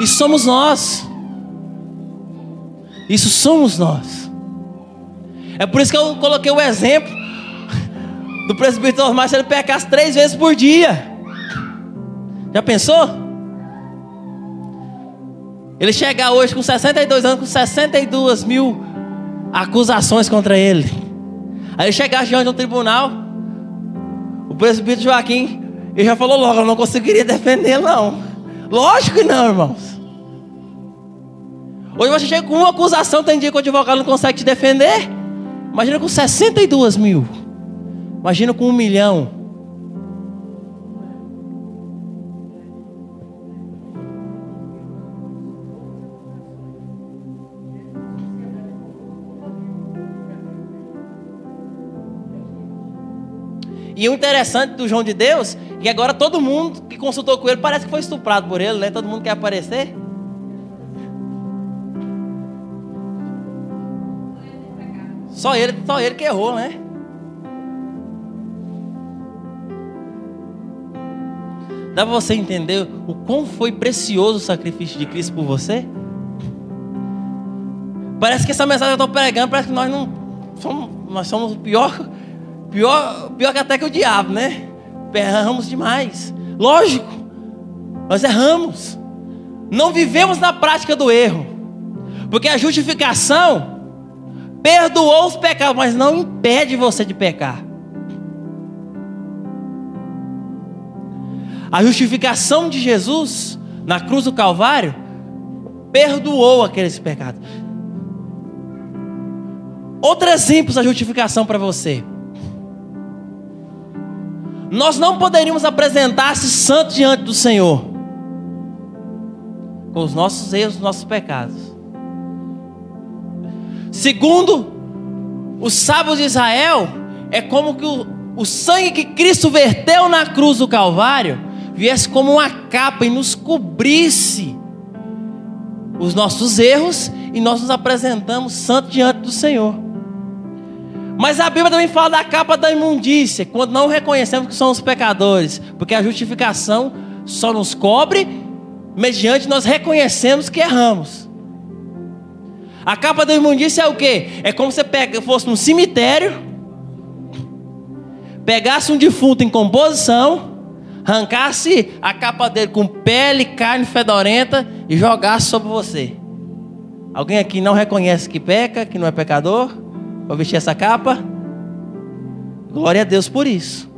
E somos nós. Isso somos nós. É por isso que eu coloquei o exemplo do presbítero Osmar se ele pecasse três vezes por dia. Já pensou? Ele chegar hoje com 62 anos, com 62 mil acusações contra ele. Aí ele chegar diante de um tribunal, o presbítero Joaquim, ele já falou logo, eu não conseguiria defender, não. Lógico que não, irmãos. Hoje você chega com uma acusação, tem dia que o advogado não consegue te defender. Imagina com 62 mil. Imagina com um milhão. E o interessante do João de Deus, é que agora todo mundo que consultou com ele parece que foi estuprado por ele, né? Todo mundo quer aparecer. Só ele, só ele que errou, né? Dá para você entender o quão foi precioso o sacrifício de Cristo por você? Parece que essa mensagem que eu estou pregando, parece que nós não somos, nós somos pior, pior, pior que até que o diabo, né? Erramos demais. Lógico, nós erramos. Não vivemos na prática do erro. Porque a justificação perdoou os pecados, mas não impede você de pecar. A justificação de Jesus na cruz do Calvário perdoou aqueles pecados. Outro exemplo da justificação para você. Nós não poderíamos apresentar-se santo diante do Senhor com os nossos erros, os nossos pecados. Segundo os sábios de Israel, é como que o, o sangue que Cristo verteu na cruz do Calvário viesse como uma capa e nos cobrisse os nossos erros e nós nos apresentamos santos diante do Senhor. Mas a Bíblia também fala da capa da imundícia, quando não reconhecemos que somos pecadores, porque a justificação só nos cobre mediante nós reconhecemos que erramos. A capa da imundícia é o quê? É como se você fosse num cemitério, pegasse um defunto em composição, arrancasse a capa dele com pele, carne fedorenta e jogasse sobre você. Alguém aqui não reconhece que peca, que não é pecador? Vou vestir essa capa? Glória a Deus por isso.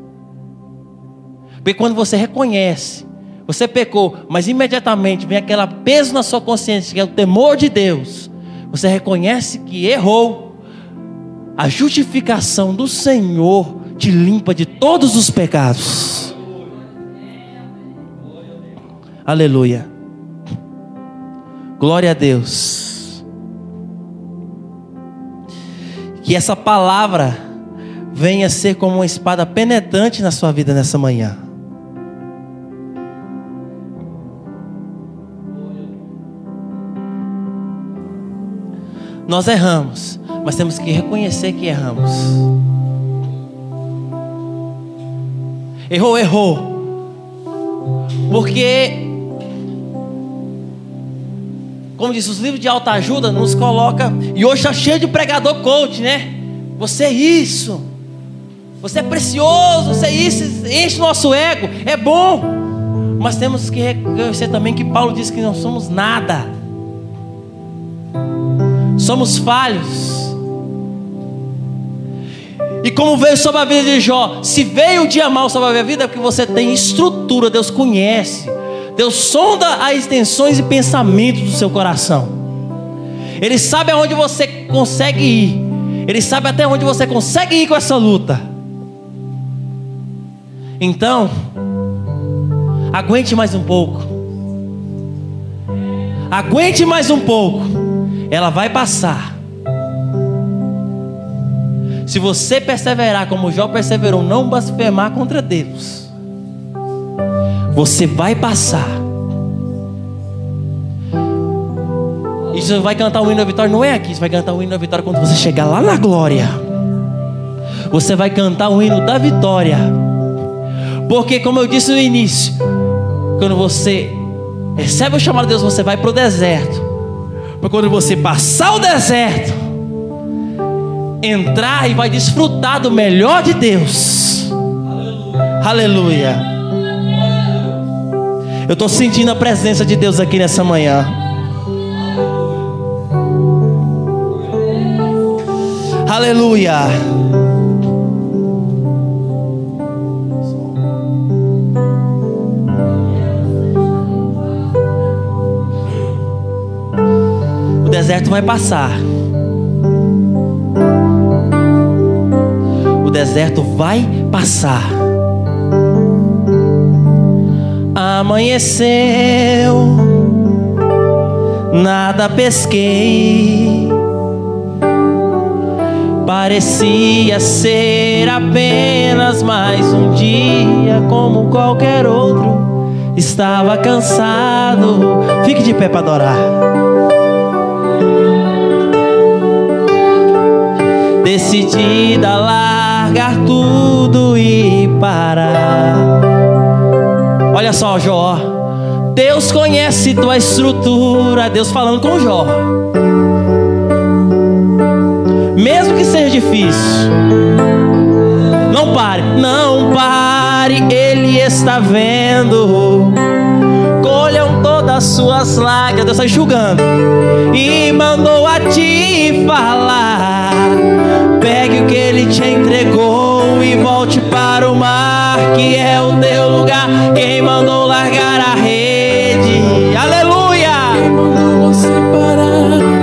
Porque quando você reconhece, você pecou, mas imediatamente vem aquele peso na sua consciência, que é o temor de Deus você reconhece que errou, a justificação do Senhor te limpa de todos os pecados. Aleluia. Glória a Deus. Que essa palavra venha ser como uma espada penetrante na sua vida nessa manhã. Nós erramos, mas temos que reconhecer que erramos. Errou, errou. Porque, como diz, os livros de alta ajuda nos coloca, e hoje está cheio de pregador coach, né? Você é isso, você é precioso, você é isso, enche nosso ego, é bom, mas temos que reconhecer também que Paulo diz que não somos nada, somos falhos. E como veio sobre a vida de Jó, se veio o dia mal sobre a minha vida, é porque você tem estrutura, Deus conhece. Deus sonda as extensões e pensamentos do seu coração. Ele sabe aonde você consegue ir. Ele sabe até onde você consegue ir com essa luta. Então, aguente mais um pouco. Aguente mais um pouco. Ela vai passar. Se você perseverar como Jó perseverou, não blasfemar contra Deus, você vai passar. E você vai cantar o hino da vitória, não é aqui, você vai cantar o hino da vitória quando você chegar lá na glória. Você vai cantar o hino da vitória. Porque, como eu disse no início, quando você recebe o chamado de Deus, você vai para o deserto. Porque quando você passar o deserto, entrar e vai desfrutar do melhor de Deus. Aleluia. Aleluia. Eu estou sentindo a presença de Deus aqui nessa manhã. Aleluia. O deserto vai passar. deserto vai passar. Amanheceu, nada pesquei. Parecia ser apenas mais um dia como qualquer outro. Estava cansado. Fique de pé para adorar. Decidida lá largar tudo e parar. Olha só, Jó. Deus conhece tua estrutura. Deus falando com Jó. Mesmo que seja difícil. Não pare, não pare, Ele está vendo. Colham todas as suas lágrimas, Deus está enxugando. E mandou a ti falar Pegue o que ele te entregou e volte para o mar, que é o teu lugar. Quem mandou largar a rede? Aleluia! Quem mandou você parar?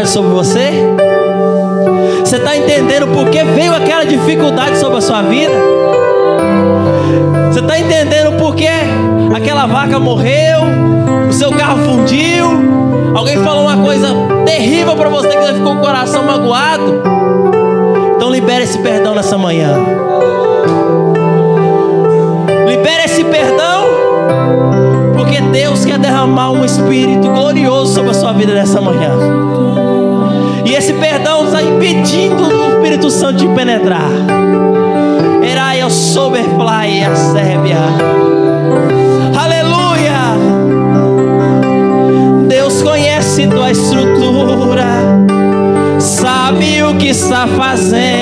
Dificuldade sobre você? Você está entendendo por que veio aquela dificuldade sobre a sua vida? Você está entendendo por que aquela vaca morreu, o seu carro fundiu, alguém falou uma coisa terrível para você que você ficou com o coração magoado? Então libere esse perdão nessa manhã. Libere esse perdão, porque Deus quer derramar um espírito glorioso sobre a sua vida nessa manhã. Impedindo o Espírito Santo de penetrar. Erai o soberfly a Sérvia. Aleluia. Deus conhece tua estrutura sabe o que está fazendo,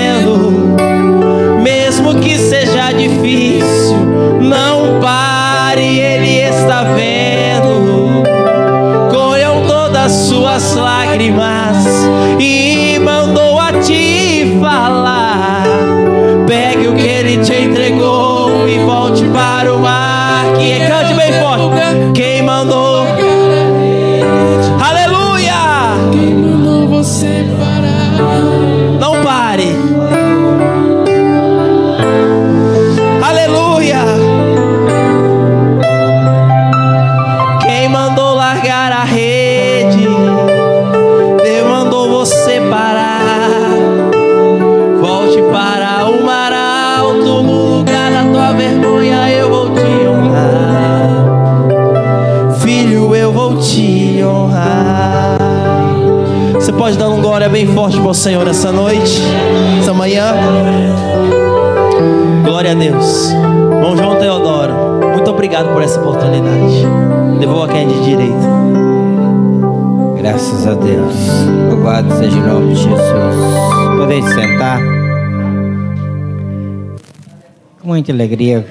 glória bem forte para o Senhor essa noite, essa manhã? Glória a Deus. Irmão João Teodoro, muito obrigado por essa oportunidade. Levou a quem de direito. Graças a Deus. Louvado seja o nome de Jesus. Podem sentar. Com muita alegria,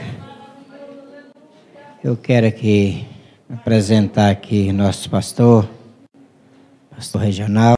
eu quero aqui apresentar aqui nosso pastor, pastor regional.